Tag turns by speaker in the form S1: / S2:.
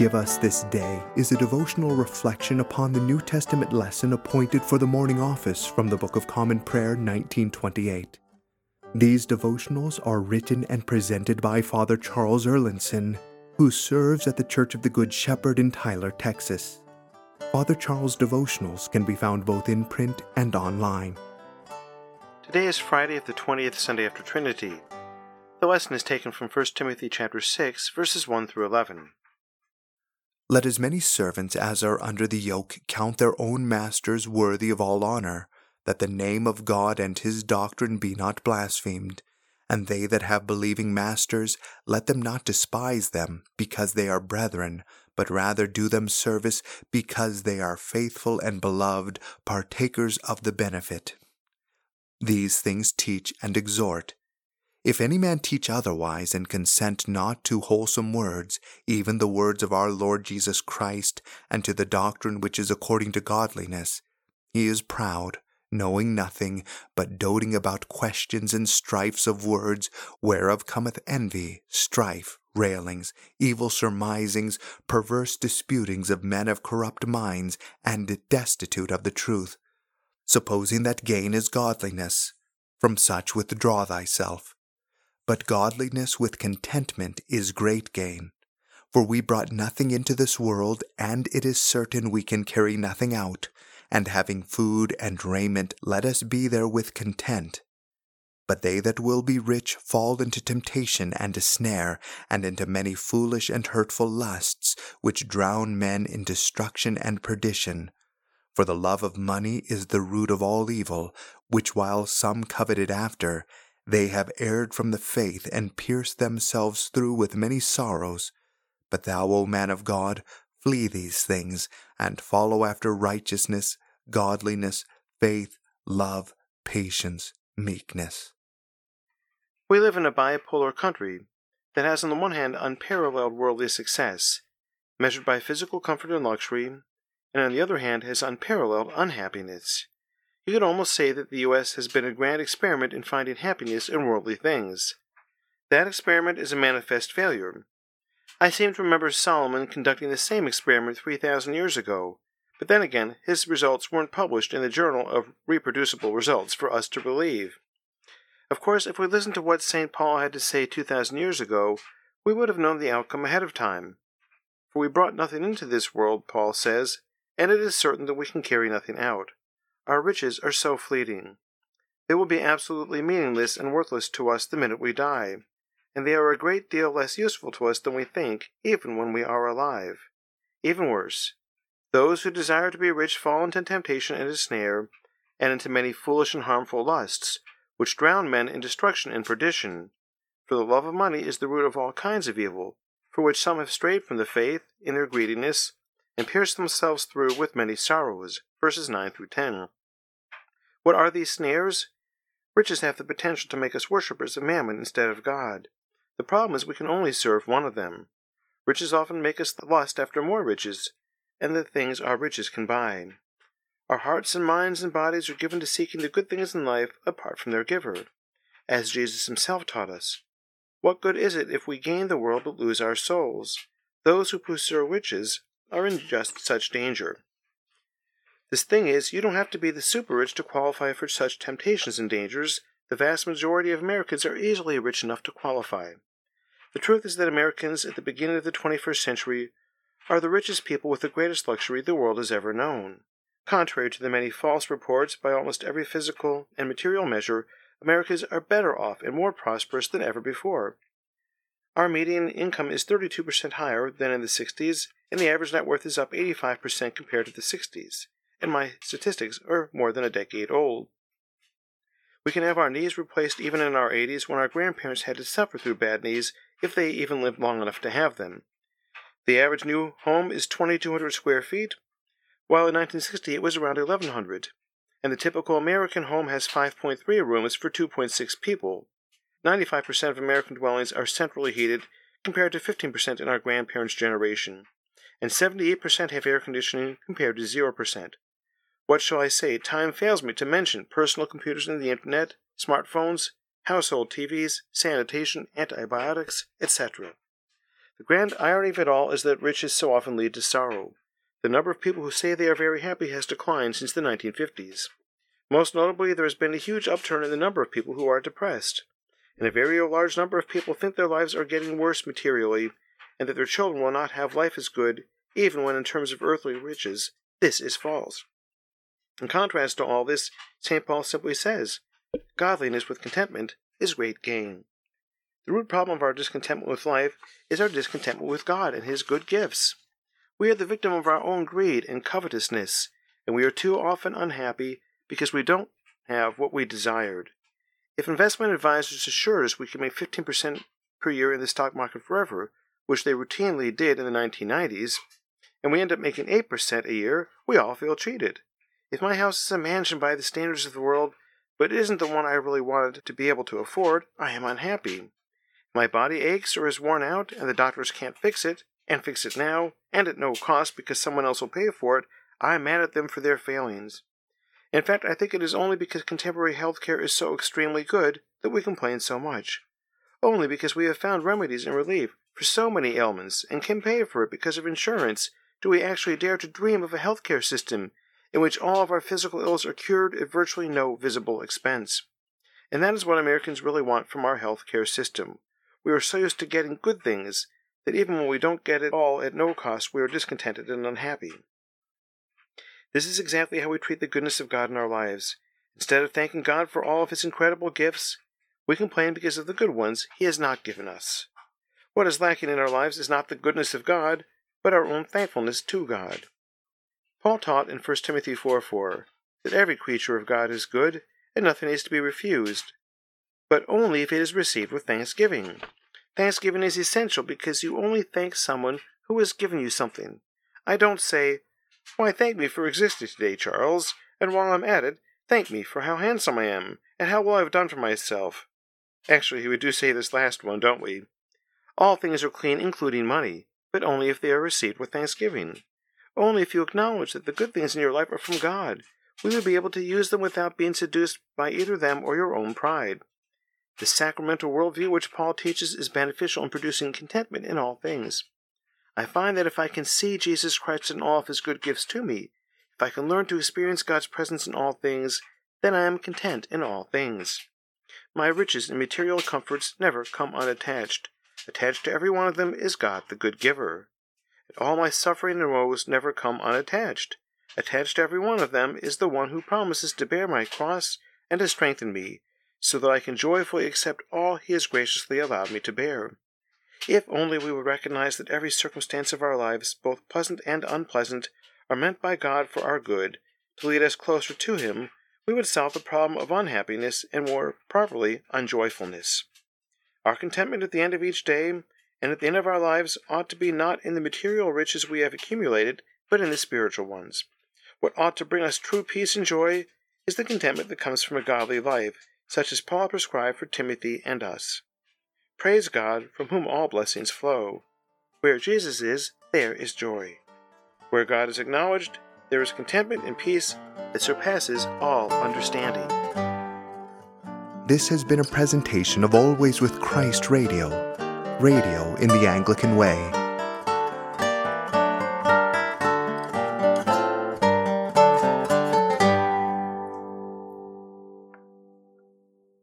S1: give us this day is a devotional reflection upon the New Testament lesson appointed for the morning office from the Book of Common Prayer 1928. These devotionals are written and presented by Father Charles Erlandson, who serves at the Church of the Good Shepherd in Tyler, Texas. Father Charles' devotionals can be found both in print and online.
S2: Today is Friday of the 20th Sunday after Trinity. The lesson is taken from 1 Timothy chapter 6 verses 1 through 11.
S1: Let as many servants as are under the yoke count their own masters worthy of all honor, that the name of God and his doctrine be not blasphemed. And they that have believing masters, let them not despise them, because they are brethren, but rather do them service, because they are faithful and beloved, partakers of the benefit. These things teach and exhort. If any man teach otherwise and consent not to wholesome words, even the words of our Lord Jesus Christ, and to the doctrine which is according to godliness, he is proud, knowing nothing, but doting about questions and strifes of words, whereof cometh envy, strife, railings, evil surmisings, perverse disputings of men of corrupt minds, and destitute of the truth. Supposing that gain is godliness, from such withdraw thyself. But godliness with contentment is great gain. For we brought nothing into this world, and it is certain we can carry nothing out. And having food and raiment, let us be therewith content. But they that will be rich fall into temptation and a snare, and into many foolish and hurtful lusts, which drown men in destruction and perdition. For the love of money is the root of all evil, which while some coveted after, they have erred from the faith and pierced themselves through with many sorrows. But thou, O man of God, flee these things, and follow after righteousness, godliness, faith, love, patience, meekness.
S2: We live in a bipolar country that has, on the one hand, unparalleled worldly success, measured by physical comfort and luxury, and on the other hand, has unparalleled unhappiness. You could almost say that the U.S. has been a grand experiment in finding happiness in worldly things. That experiment is a manifest failure. I seem to remember Solomon conducting the same experiment 3,000 years ago, but then again, his results weren't published in the Journal of Reproducible Results for us to believe. Of course, if we listened to what St. Paul had to say 2,000 years ago, we would have known the outcome ahead of time. For we brought nothing into this world, Paul says, and it is certain that we can carry nothing out. Our riches are so fleeting. They will be absolutely meaningless and worthless to us the minute we die, and they are a great deal less useful to us than we think, even when we are alive. Even worse, those who desire to be rich fall into temptation and a snare, and into many foolish and harmful lusts, which drown men in destruction and perdition. For the love of money is the root of all kinds of evil, for which some have strayed from the faith in their greediness, and pierced themselves through with many sorrows. Verses 9 through 10. What are these snares? Riches have the potential to make us worshippers of mammon instead of God. The problem is we can only serve one of them. Riches often make us lust after more riches, and the things our riches can buy. Our hearts and minds and bodies are given to seeking the good things in life apart from their giver, as Jesus himself taught us. What good is it if we gain the world but lose our souls? Those who pursue riches are in just such danger. This thing is, you don't have to be the super rich to qualify for such temptations and dangers. The vast majority of Americans are easily rich enough to qualify. The truth is that Americans at the beginning of the 21st century are the richest people with the greatest luxury the world has ever known. Contrary to the many false reports by almost every physical and material measure, Americans are better off and more prosperous than ever before. Our median income is 32% higher than in the 60s, and the average net worth is up 85% compared to the 60s and my statistics are more than a decade old. We can have our knees replaced even in our 80s when our grandparents had to suffer through bad knees if they even lived long enough to have them. The average new home is 2,200 square feet, while in 1960 it was around 1,100, and the typical American home has 5.3 rooms for 2.6 people. 95% of American dwellings are centrally heated, compared to 15% in our grandparents' generation, and 78% have air conditioning compared to 0%. What shall I say? Time fails me to mention personal computers and the internet, smartphones, household TVs, sanitation, antibiotics, etc. The grand irony of it all is that riches so often lead to sorrow. The number of people who say they are very happy has declined since the 1950s. Most notably, there has been a huge upturn in the number of people who are depressed. And a very large number of people think their lives are getting worse materially, and that their children will not have life as good, even when in terms of earthly riches, this is false. In contrast to all this, St. Paul simply says, Godliness with contentment is great gain. The root problem of our discontentment with life is our discontentment with God and His good gifts. We are the victim of our own greed and covetousness, and we are too often unhappy because we don't have what we desired. If investment advisors assured us we could make 15% per year in the stock market forever, which they routinely did in the 1990s, and we end up making 8% a year, we all feel cheated. If my house is a mansion by the standards of the world, but isn't the one I really wanted to be able to afford, I am unhappy. My body aches or is worn out, and the doctors can't fix it, and fix it now, and at no cost because someone else will pay for it, I am mad at them for their failings. In fact, I think it is only because contemporary health care is so extremely good that we complain so much. Only because we have found remedies and relief for so many ailments and can pay for it because of insurance do we actually dare to dream of a health care system in which all of our physical ills are cured at virtually no visible expense. And that is what Americans really want from our health care system. We are so used to getting good things that even when we don't get it all at no cost, we are discontented and unhappy. This is exactly how we treat the goodness of God in our lives. Instead of thanking God for all of His incredible gifts, we complain because of the good ones He has not given us. What is lacking in our lives is not the goodness of God, but our own thankfulness to God. Paul taught in 1 Timothy 4 4 that every creature of God is good, and nothing is to be refused, but only if it is received with thanksgiving. Thanksgiving is essential because you only thank someone who has given you something. I don't say, Why, thank me for existing today, Charles, and while I'm at it, thank me for how handsome I am, and how well I've done for myself. Actually, we do say this last one, don't we? All things are clean, including money, but only if they are received with thanksgiving. Only if you acknowledge that the good things in your life are from God, will you be able to use them without being seduced by either them or your own pride. The sacramental worldview which Paul teaches is beneficial in producing contentment in all things. I find that if I can see Jesus Christ in all of his good gifts to me, if I can learn to experience God's presence in all things, then I am content in all things. My riches and material comforts never come unattached. Attached to every one of them is God, the good giver. And all my suffering and woes never come unattached. Attached to every one of them is the one who promises to bear my cross and to strengthen me, so that I can joyfully accept all He has graciously allowed me to bear. If only we would recognize that every circumstance of our lives, both pleasant and unpleasant, are meant by God for our good, to lead us closer to Him, we would solve the problem of unhappiness and more properly unjoyfulness. Our contentment at the end of each day and at the end of our lives ought to be not in the material riches we have accumulated, but in the spiritual ones. What ought to bring us true peace and joy is the contentment that comes from a godly life, such as Paul prescribed for Timothy and us. Praise God, from whom all blessings flow. Where Jesus is, there is joy. Where God is acknowledged, there is contentment and peace that surpasses all understanding.
S1: This has been a presentation of Always with Christ Radio, radio in the Anglican way.